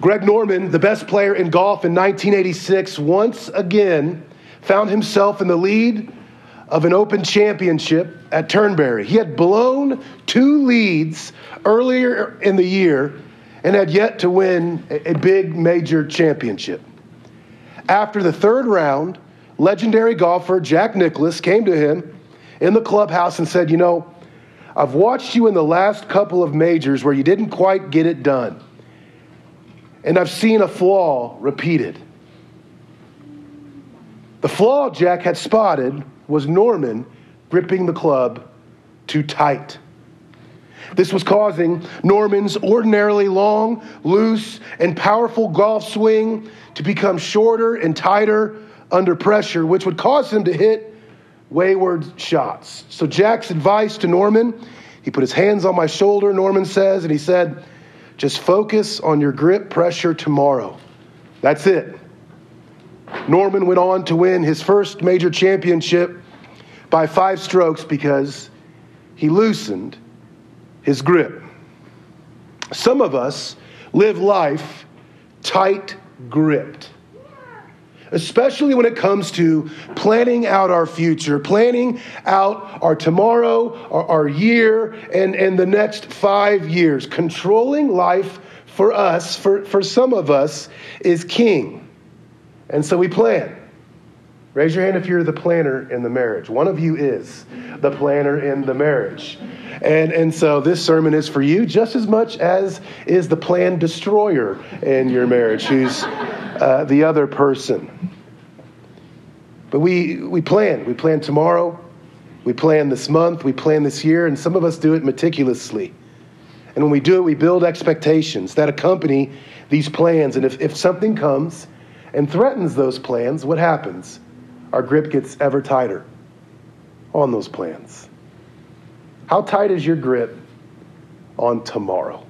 Greg Norman, the best player in golf in 1986, once again found himself in the lead of an Open Championship at Turnberry. He had blown two leads earlier in the year and had yet to win a big major championship. After the third round, legendary golfer Jack Nicklaus came to him in the clubhouse and said, You know, I've watched you in the last couple of majors where you didn't quite get it done. And I've seen a flaw repeated. The flaw Jack had spotted was Norman gripping the club too tight. This was causing Norman's ordinarily long, loose, and powerful golf swing to become shorter and tighter under pressure, which would cause him to hit wayward shots. So, Jack's advice to Norman he put his hands on my shoulder, Norman says, and he said, Just focus on your grip pressure tomorrow. That's it. Norman went on to win his first major championship by five strokes because he loosened his grip. Some of us live life tight gripped, especially when it comes to planning out our future, planning out our tomorrow, our, our year, and, and the next five years. Controlling life for us, for, for some of us, is king. And so we plan. Raise your hand if you're the planner in the marriage. One of you is the planner in the marriage. And, and so this sermon is for you just as much as is the plan destroyer in your marriage, who's uh, the other person. But we, we plan. We plan tomorrow. We plan this month. We plan this year. And some of us do it meticulously. And when we do it, we build expectations that accompany these plans. And if, if something comes and threatens those plans, what happens? Our grip gets ever tighter on those plans. How tight is your grip on tomorrow?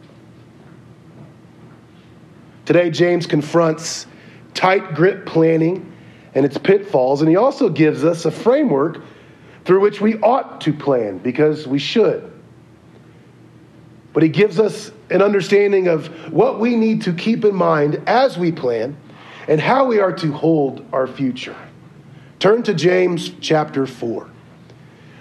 Today, James confronts tight grip planning and its pitfalls, and he also gives us a framework through which we ought to plan because we should. But he gives us an understanding of what we need to keep in mind as we plan and how we are to hold our future. Turn to James chapter 4.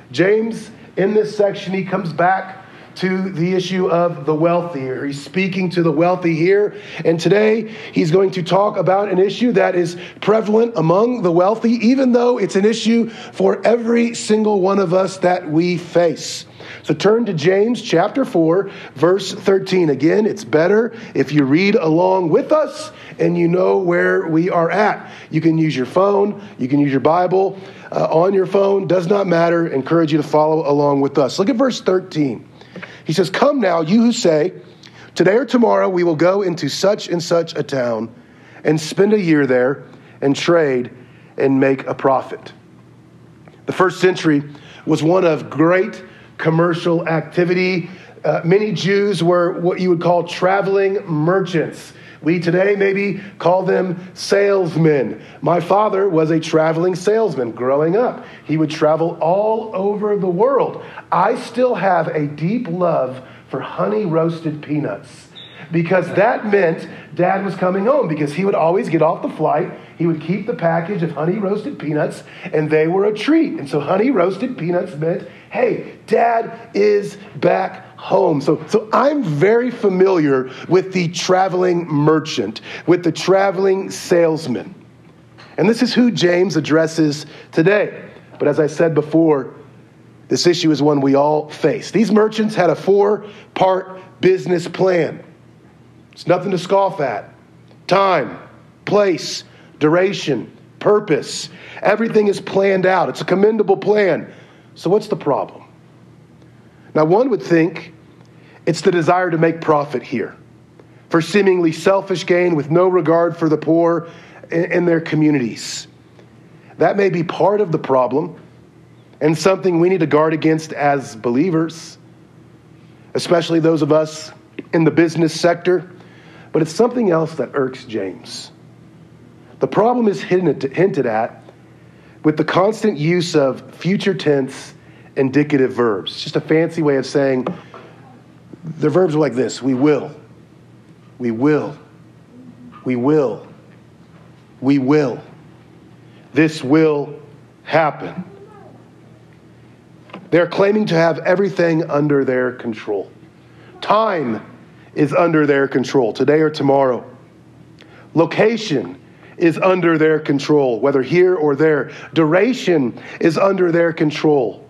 James, in this section, he comes back to the issue of the wealthy. He's speaking to the wealthy here. And today, he's going to talk about an issue that is prevalent among the wealthy, even though it's an issue for every single one of us that we face. So turn to James chapter 4, verse 13. Again, it's better if you read along with us and you know where we are at. You can use your phone, you can use your Bible uh, on your phone, does not matter. Encourage you to follow along with us. Look at verse 13. He says, Come now, you who say, Today or tomorrow we will go into such and such a town and spend a year there and trade and make a profit. The first century was one of great commercial activity. Uh, many Jews were what you would call traveling merchants. We today maybe call them salesmen. My father was a traveling salesman growing up. He would travel all over the world. I still have a deep love for honey roasted peanuts because that meant dad was coming home because he would always get off the flight. He would keep the package of honey roasted peanuts, and they were a treat. And so, honey roasted peanuts meant, hey, dad is back home. So, so I'm very familiar with the traveling merchant, with the traveling salesman. And this is who James addresses today. But as I said before, this issue is one we all face. These merchants had a four part business plan. It's nothing to scoff at. Time, place, duration, purpose. Everything is planned out. It's a commendable plan. So, what's the problem? Now, one would think it's the desire to make profit here for seemingly selfish gain with no regard for the poor in their communities. That may be part of the problem and something we need to guard against as believers, especially those of us in the business sector but it's something else that irks James. The problem is hinted at with the constant use of future tense indicative verbs. It's just a fancy way of saying the verbs are like this we will, we will, We will. We will. This will happen. They're claiming to have everything under their control. Time is under their control, today or tomorrow. Location is under their control, whether here or there. Duration is under their control.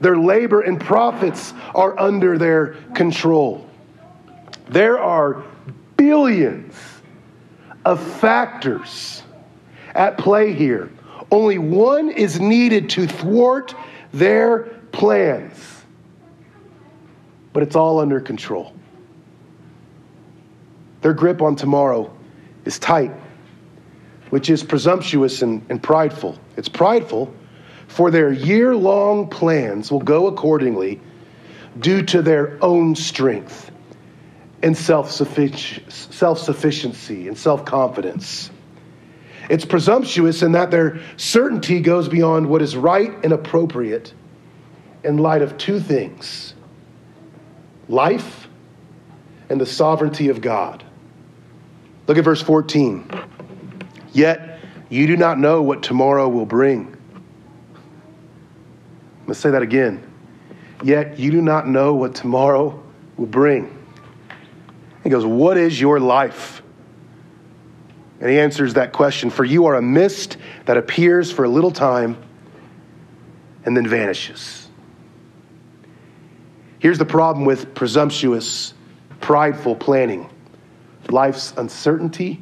Their labor and profits are under their control. There are billions of factors at play here. Only one is needed to thwart their plans. But it's all under control. Their grip on tomorrow is tight, which is presumptuous and, and prideful. It's prideful, for their year long plans will go accordingly due to their own strength and self sufficiency and self confidence. It's presumptuous in that their certainty goes beyond what is right and appropriate in light of two things life and the sovereignty of God. Look at verse 14. Yet you do not know what tomorrow will bring. Let's say that again. Yet you do not know what tomorrow will bring. He goes, What is your life? And he answers that question For you are a mist that appears for a little time and then vanishes. Here's the problem with presumptuous, prideful planning life's uncertainty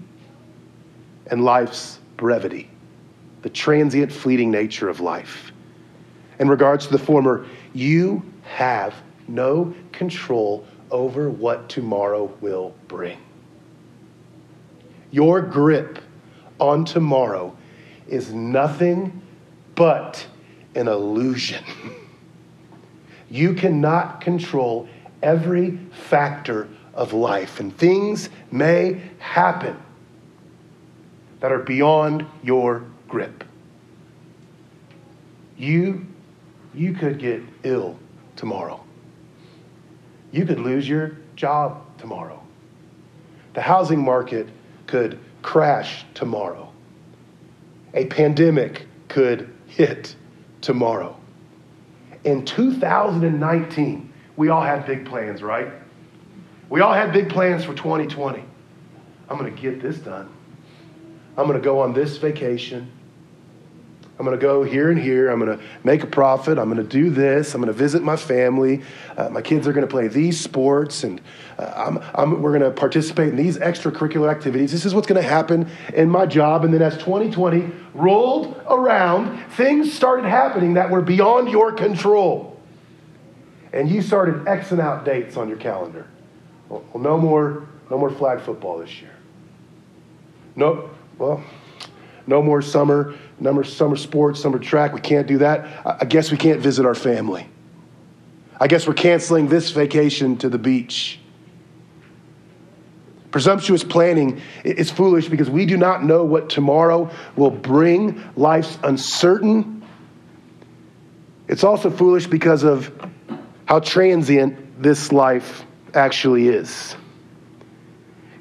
and life's brevity, the transient, fleeting nature of life. In regards to the former, you have no control over what tomorrow will bring. Your grip on tomorrow is nothing but an illusion. You cannot control every factor of life, and things may happen that are beyond your grip. You, you could get ill tomorrow. You could lose your job tomorrow. The housing market could crash tomorrow. A pandemic could hit tomorrow. In 2019, we all had big plans, right? We all had big plans for 2020. I'm going to get this done. I'm going to go on this vacation. I'm going to go here and here. I'm going to make a profit. I'm going to do this. I'm going to visit my family. Uh, my kids are going to play these sports, and uh, I'm, I'm, we're going to participate in these extracurricular activities. This is what's going to happen in my job. And then as 2020 rolled around, things started happening that were beyond your control. And you started Xing out dates on your calendar. Well, no more, no more flag football this year. No, well, no more summer, no more summer sports, summer track. We can't do that. I guess we can't visit our family. I guess we're canceling this vacation to the beach. Presumptuous planning is foolish because we do not know what tomorrow will bring. Life's uncertain. It's also foolish because of how transient this life actually is.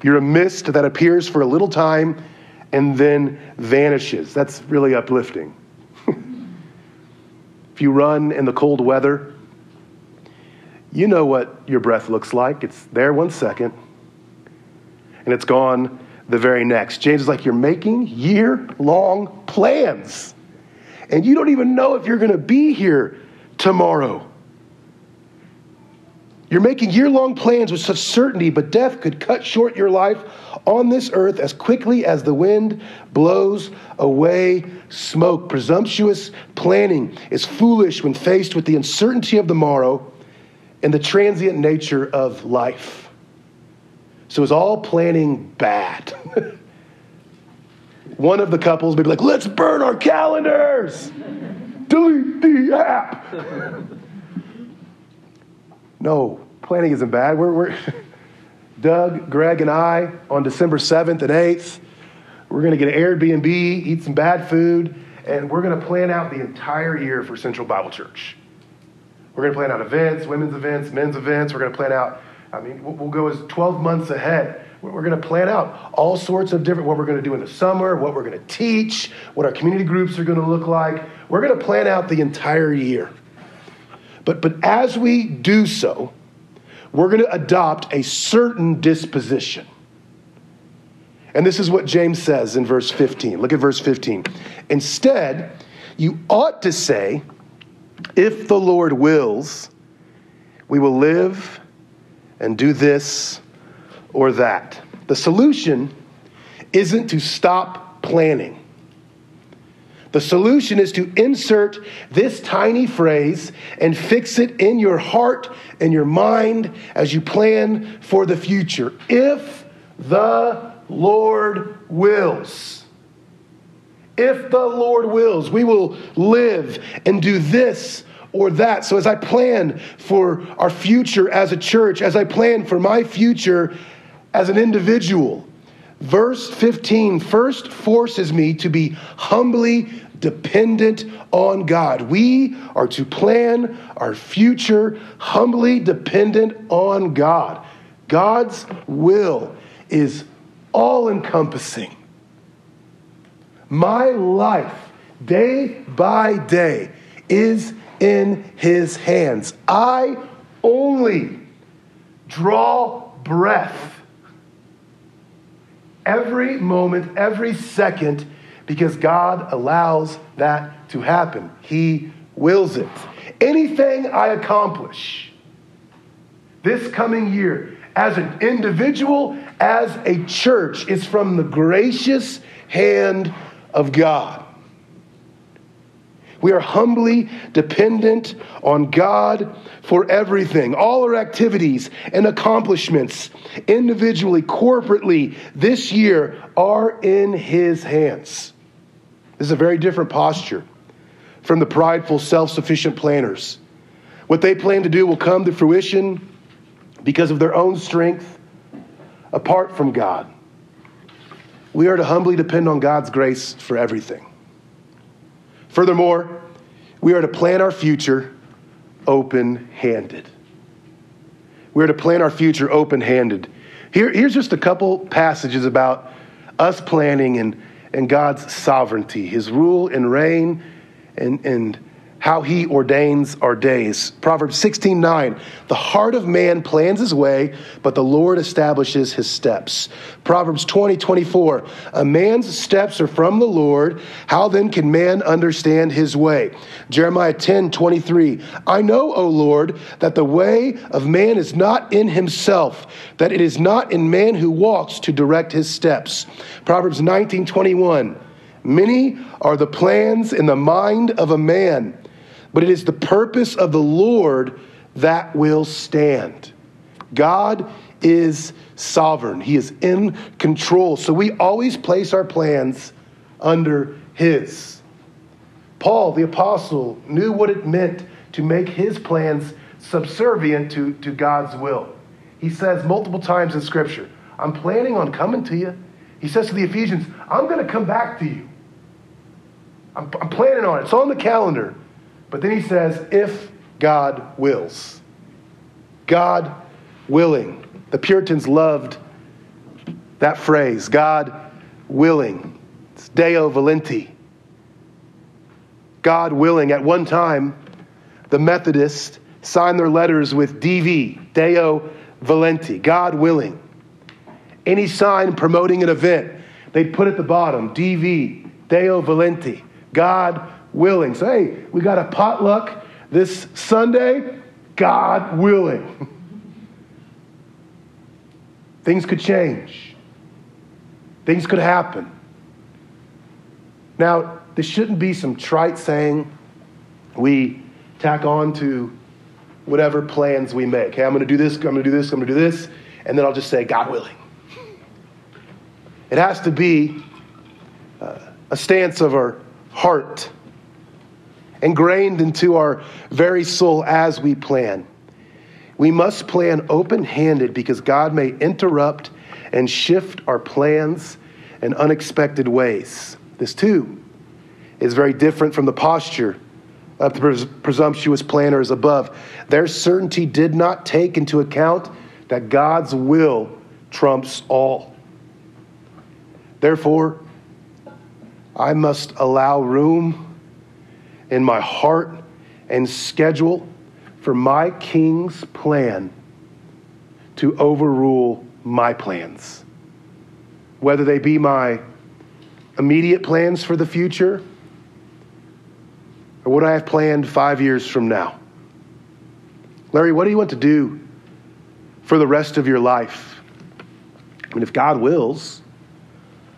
You're a mist that appears for a little time and then vanishes. That's really uplifting. if you run in the cold weather, you know what your breath looks like. It's there one second, and it's gone the very next. James is like, You're making year long plans, and you don't even know if you're going to be here tomorrow. You're making year long plans with such certainty, but death could cut short your life on this earth as quickly as the wind blows away smoke. Presumptuous planning is foolish when faced with the uncertainty of the morrow and the transient nature of life. So, is all planning bad? One of the couples may be like, let's burn our calendars, delete the app. No, planning isn't bad. We're, we're Doug, Greg, and I on December 7th and 8th, we're going to get an Airbnb, eat some bad food, and we're going to plan out the entire year for Central Bible Church. We're going to plan out events, women's events, men's events. We're going to plan out, I mean, we'll, go as 12 months ahead We're going to plan out all sorts of different, what we're going to do in the summer, what we're going to teach, what our community groups are going to look like. We're going to plan out the entire year. But, but as we do so, we're going to adopt a certain disposition. And this is what James says in verse 15. Look at verse 15. Instead, you ought to say, if the Lord wills, we will live and do this or that. The solution isn't to stop planning. The solution is to insert this tiny phrase and fix it in your heart and your mind as you plan for the future. If the Lord wills. If the Lord wills, we will live and do this or that. So, as I plan for our future as a church, as I plan for my future as an individual, verse 15 first forces me to be humbly dependent on God. We are to plan our future humbly dependent on God. God's will is all encompassing. My life, day by day, is in his hands. I only draw breath every moment, every second, because God allows that to happen. He wills it. Anything I accomplish this coming year, as an individual, as a church, is from the gracious hand of God. We are humbly dependent on God for everything. All our activities and accomplishments, individually, corporately, this year are in His hands. This is a very different posture from the prideful, self sufficient planners. What they plan to do will come to fruition because of their own strength apart from God. We are to humbly depend on God's grace for everything. Furthermore, we are to plan our future open handed. We are to plan our future open handed. Here, here's just a couple passages about us planning and, and God's sovereignty, his rule and reign, and, and how he ordains our days. Proverbs 16 9. The heart of man plans his way, but the Lord establishes his steps. Proverbs 20 24. A man's steps are from the Lord. How then can man understand his way? Jeremiah 10 23. I know, O Lord, that the way of man is not in himself, that it is not in man who walks to direct his steps. Proverbs 19 21. Many are the plans in the mind of a man but it is the purpose of the Lord that will stand. God is sovereign, He is in control. So we always place our plans under His. Paul, the apostle, knew what it meant to make his plans subservient to, to God's will. He says multiple times in Scripture, I'm planning on coming to you. He says to the Ephesians, I'm going to come back to you. I'm, I'm planning on it. It's on the calendar. But then he says, if God wills. God willing. The Puritans loved that phrase, God willing. It's Deo volente. God willing. At one time, the Methodists signed their letters with DV, Deo volente, God willing. Any sign promoting an event, they'd put at the bottom, DV, Deo volente, God willing. So, hey, we got a potluck this Sunday, God willing. Things could change, things could happen. Now, this shouldn't be some trite saying we tack on to whatever plans we make. Hey, I'm going to do this, I'm going to do this, I'm going to do this, and then I'll just say, God willing. It has to be uh, a stance of our heart ingrained into our very soul as we plan. We must plan open handed because God may interrupt and shift our plans in unexpected ways. This, too, is very different from the posture of the pres- presumptuous planners above. Their certainty did not take into account that God's will trumps all. Therefore, I must allow room in my heart and schedule for my king's plan to overrule my plans. Whether they be my immediate plans for the future or what I have planned five years from now. Larry, what do you want to do for the rest of your life? I mean, if God wills,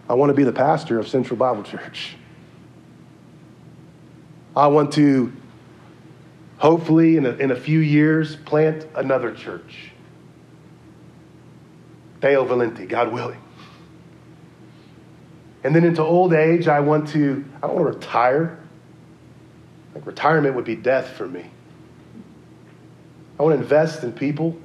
I want to be the pastor of Central Bible Church. I want to, hopefully, in a, in a few years, plant another church. Deo Volente, God willing. And then into old age, I want to, I don't want to retire. Like retirement would be death for me. I want to invest in people.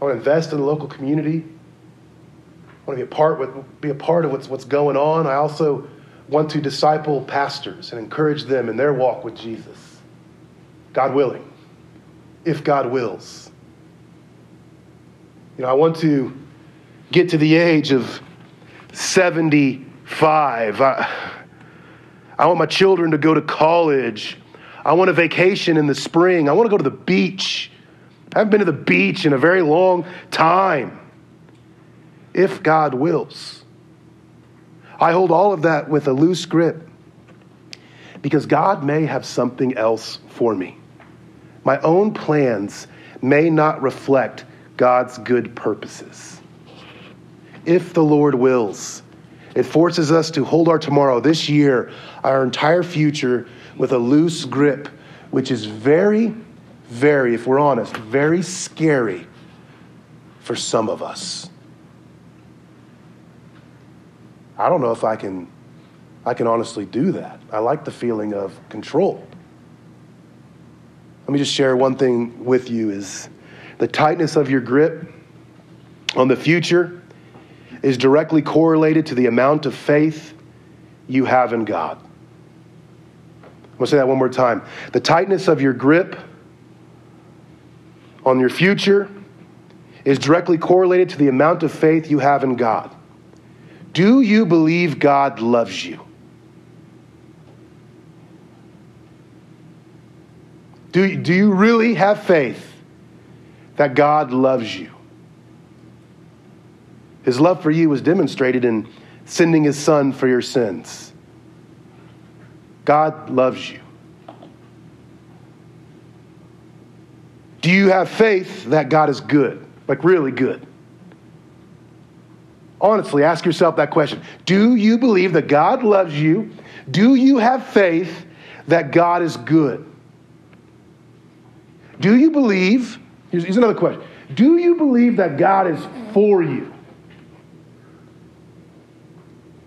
I want to invest in the local community. I want to be a part, with, be a part of what's, what's going on. I also want to disciple pastors and encourage them in their walk with Jesus. God willing, if God wills. You know, I want to get to the age of 75. I, I want my children to go to college. I want a vacation in the spring. I want to go to the beach. I haven't been to the beach in a very long time. If God wills. I hold all of that with a loose grip because God may have something else for me. My own plans may not reflect God's good purposes. If the Lord wills, it forces us to hold our tomorrow, this year, our entire future, with a loose grip, which is very, very, if we're honest, very scary for some of us. I don't know if I can I can honestly do that. I like the feeling of control. Let me just share one thing with you is the tightness of your grip on the future is directly correlated to the amount of faith you have in God. I'm going to say that one more time. The tightness of your grip on your future is directly correlated to the amount of faith you have in God. Do you believe God loves you? Do, do you really have faith that God loves you? His love for you was demonstrated in sending his son for your sins. God loves you. Do you have faith that God is good? Like, really good? Honestly, ask yourself that question. Do you believe that God loves you? Do you have faith that God is good? Do you believe? Here's, here's another question. Do you believe that God is for you?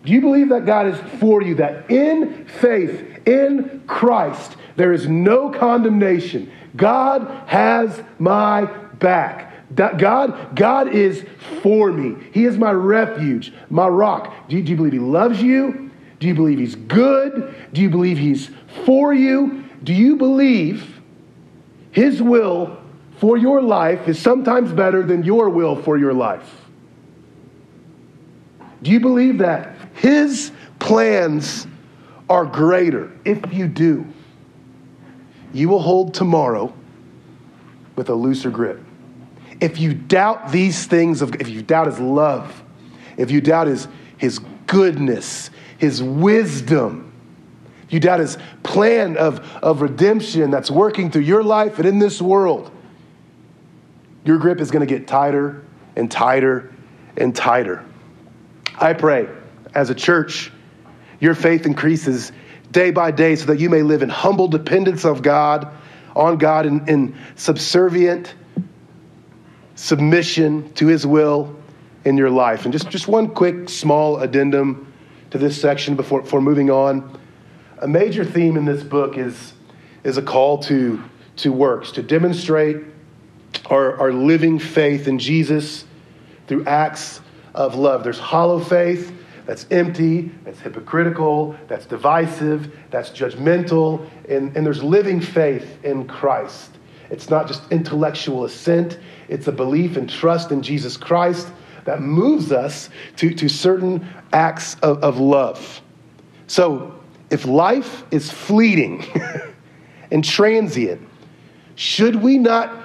Do you believe that God is for you? That in faith, in Christ, there is no condemnation. God has my back. God, God is for me. He is my refuge, my rock. Do you, do you believe He loves you? Do you believe He's good? Do you believe He's for you? Do you believe His will for your life is sometimes better than your will for your life? Do you believe that His plans are greater? If you do, you will hold tomorrow with a looser grip. If you doubt these things, of, if you doubt His love, if you doubt His, his goodness, His wisdom, if you doubt His plan of, of redemption that's working through your life and in this world, your grip is going to get tighter and tighter and tighter. I pray as a church, your faith increases day by day so that you may live in humble dependence of God, on God, in, in subservient submission to his will in your life. And just, just one quick small addendum to this section before, before moving on. A major theme in this book is, is a call to, to works, to demonstrate our, our living faith in Jesus through acts of love. There's hollow faith that's empty, that's hypocritical, that's divisive, that's judgmental, and, and there's living faith in Christ It's not just intellectual assent, it's a belief and trust in Jesus Christ that moves us to, to certain acts of, of love. So, if life is fleeting and transient, should we not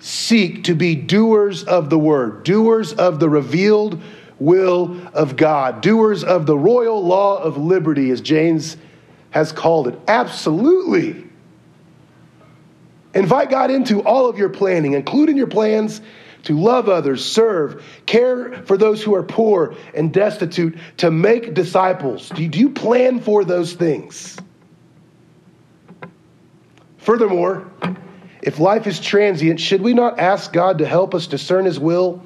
seek to be doers of the word, doers of the revealed will of God, doers of the royal law of liberty, as James has called it? Absolutely. Invite God into all of your planning, including your plans to love others, serve, care for those who are poor and destitute, to make disciples. Do you plan for those things? Furthermore, if life is transient, should we not ask God to help us discern His will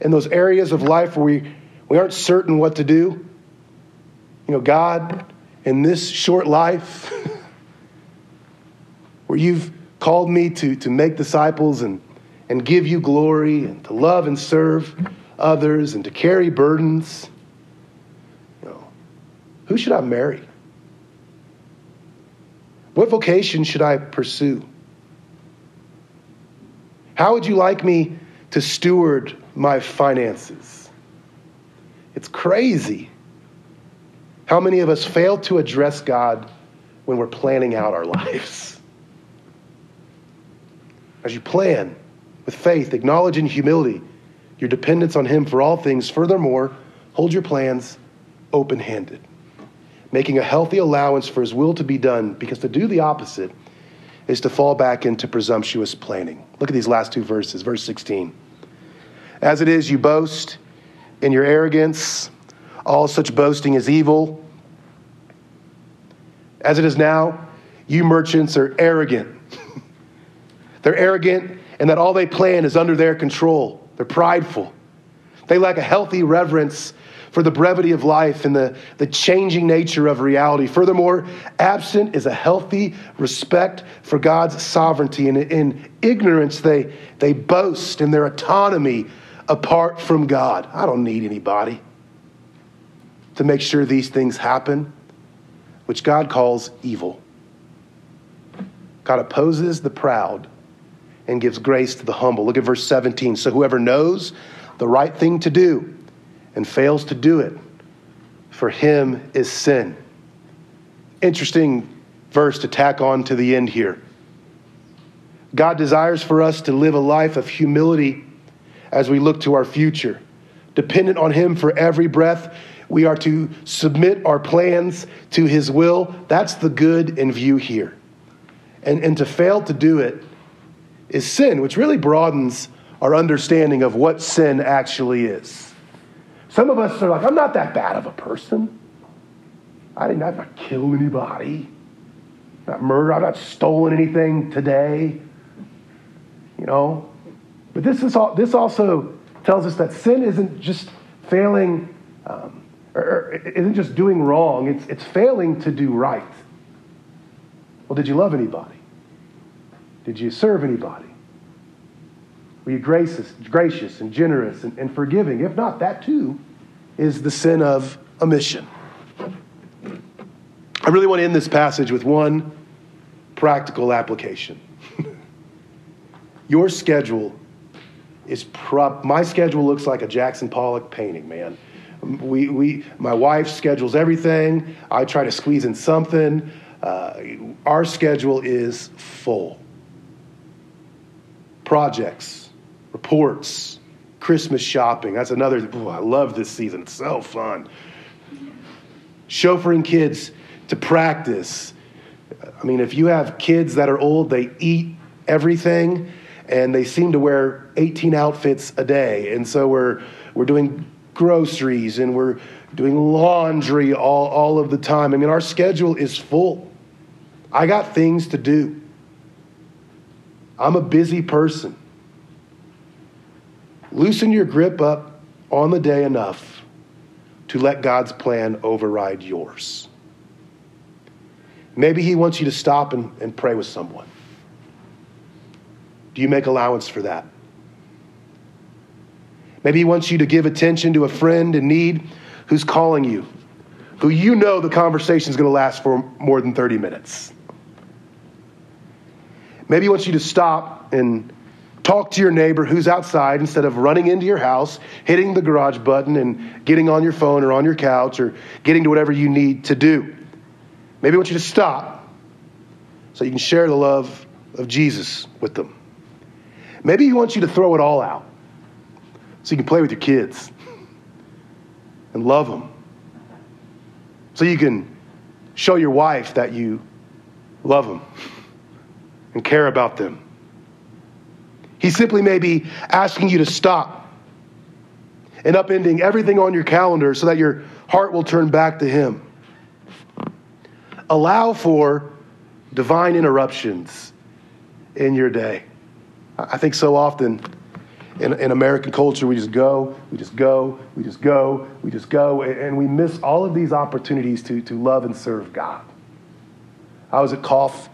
in those areas of life where we, we aren't certain what to do? You know, God, in this short life, where you've called me to, to make disciples and and give you glory and to love and serve others and to carry burdens. You know, who should I marry? What vocation should I pursue? How would you like me to steward my finances? It's crazy how many of us fail to address God when we're planning out our lives. As you plan, with faith, acknowledge in humility your dependence on Him for all things. Furthermore, hold your plans open handed, making a healthy allowance for His will to be done, because to do the opposite is to fall back into presumptuous planning. Look at these last two verses, verse 16. As it is, you boast in your arrogance, all such boasting is evil. As it is now, you merchants are arrogant. They're arrogant and that all they plan is under their control. They're prideful. They lack a healthy reverence for the brevity of life and the, the changing nature of reality. Furthermore, absent is a healthy respect for God's sovereignty. And in ignorance, they, they boast in their autonomy apart from God. I don't need anybody to make sure these things happen, which God calls evil. God opposes the proud and gives grace to the humble. Look at verse 17. So whoever knows the right thing to do and fails to do it, for him is sin. Interesting verse to tack on to the end here. God desires for us to live a life of humility as we look to our future. Dependent on Him for every breath, we are to submit our plans to His will. That's the good in view here. And, and to fail to do it is sin, which really broadens our understanding of what sin actually is. Some of us are like, I'm not that bad of a person. I didn't have kill anybody, not murder, I've not stolen anything today. You know? But this, is all, this also tells us that sin isn't just failing, um, or, or isn't just doing wrong, it's, it's failing to do right. Well, did you love anybody? Did you serve anybody? Were you gracious, gracious and generous and, and forgiving? If not, that too is the sin of omission. I really want to end this passage with one practical application. Your schedule is prop. My schedule looks like a Jackson Pollock painting, man. We, we, my wife schedules everything. I try to squeeze in something. Uh, our schedule is full projects, reports, Christmas shopping. That's another, I love this season. It's so fun. Chauffeuring kids to practice. I mean, if you have kids that are old, they eat everything and they seem to wear 18 outfits a day. And so we're, we're doing groceries and we're doing laundry all, all of the time. I mean, our schedule is full. I got things to do. I'm a busy person. Loosen your grip up on the day enough to let God's plan override yours. Maybe He wants you to stop and, and pray with someone. Do you make allowance for that? Maybe He wants you to give attention to a friend in need who's calling you, who you know the conversation is going to last for more than 30 minutes. Maybe he wants you to stop and talk to your neighbor who's outside instead of running into your house, hitting the garage button, and getting on your phone or on your couch or getting to whatever you need to do. Maybe he wants you to stop so you can share the love of Jesus with them. Maybe he wants you to throw it all out so you can play with your kids and love them. So you can show your wife that you love them and care about them. He simply may be asking you to stop and upending everything on your calendar so that your heart will turn back to Him. Allow for divine interruptions in your day. I think so often in, in American culture, we just go, we just go, we just go, we just go, and we miss all of these opportunities to, to love and serve God. I was at Cough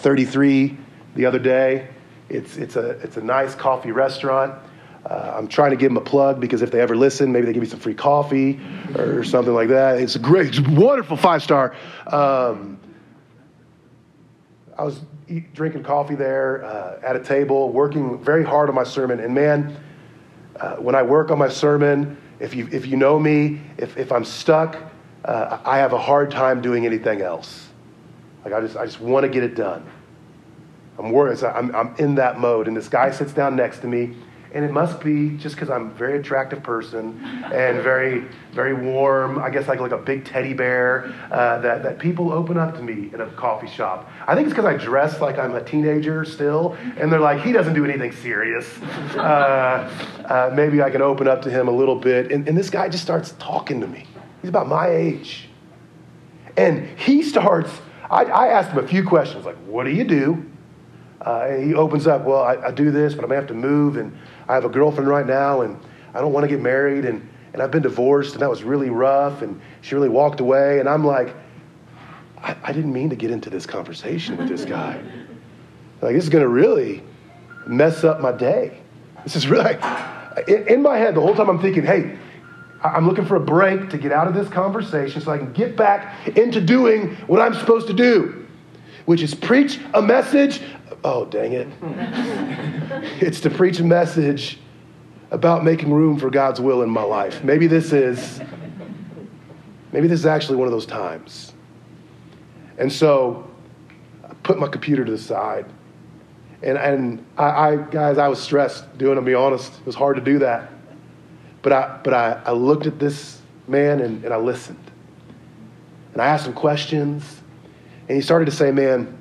33 the other day. It's, it's, a, it's a nice coffee restaurant. Uh, I'm trying to give them a plug because if they ever listen, maybe they give me some free coffee or something like that. It's a great, it's wonderful five star. Um, I was eat, drinking coffee there uh, at a table, working very hard on my sermon. And man, uh, when I work on my sermon, if you, if you know me, if, if I'm stuck, uh, I have a hard time doing anything else. Like I just, I just want to get it done. I'm worried. I'm, I'm in that mode. And this guy sits down next to me and it must be just because I'm a very attractive person and very, very warm. I guess like like a big teddy bear uh, that that people open up to me in a coffee shop. I think it's because I dress like I'm a teenager still, and they're like, he doesn't do anything serious. Uh, uh, maybe I can open up to him a little bit. And, and this guy just starts talking to me. He's about my age, and he starts. I, I asked him a few questions like, "What do you do?" Uh, he opens up, well, I, I, do this, but I may have to move, and I have a girlfriend right now, and I don't want to get married, and, and I've been divorced, and that was really rough, and she really walked away. And I'm like, I, I didn't mean to get into this conversation with this guy. Like, this is going to really mess up my day. This is really, in, in my head, the whole time I'm thinking, hey, I'm looking for a break to get out of this conversation so I can get back into doing what I'm supposed to do, which is preach a message oh, dang it. it's to preach a message about making room for God's will in my life. Maybe this is, maybe this is actually one of those times. And so I put my computer to the side. And, and I, I guys, I was stressed doing it, to be honest. It was hard to do that. But I, but I, I looked at this man and, and I listened. And I asked him questions. And he started to say, man,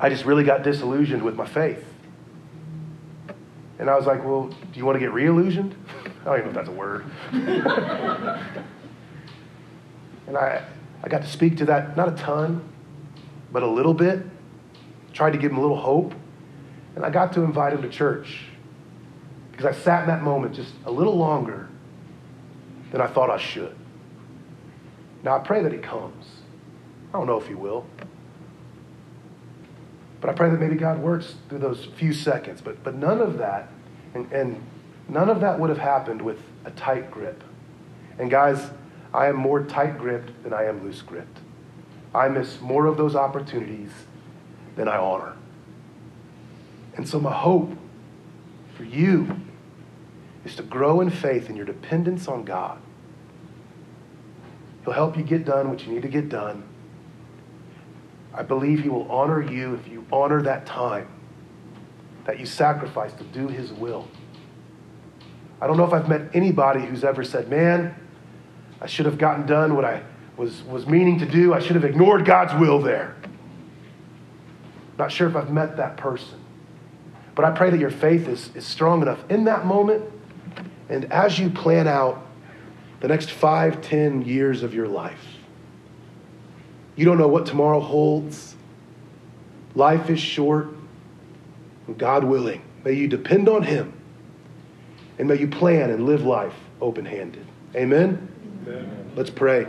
I just really got disillusioned with my faith. And I was like, well, do you want to get re-illusioned? I don't even know if that's a word. and I, I got to speak to that, not a ton, but a little bit. Tried to give him a little hope. And I got to invite him to church because I sat in that moment just a little longer than I thought I should. Now I pray that he comes. I don't know if he will. But I pray that maybe God works through those few seconds. But, but none of that, and, and none of that would have happened with a tight grip. And guys, I am more tight gripped than I am loose gripped. I miss more of those opportunities than I honor. And so, my hope for you is to grow in faith in your dependence on God. He'll help you get done what you need to get done. I believe He will honor you if you honor that time that you sacrifice to do His will. I don't know if I've met anybody who's ever said, Man, I should have gotten done what I was, was meaning to do. I should have ignored God's will there. Not sure if I've met that person. But I pray that your faith is, is strong enough in that moment and as you plan out the next five, ten years of your life you don't know what tomorrow holds. Life is short. God willing, may you depend on Him and may you plan and live life open handed. Amen? Amen? Let's pray.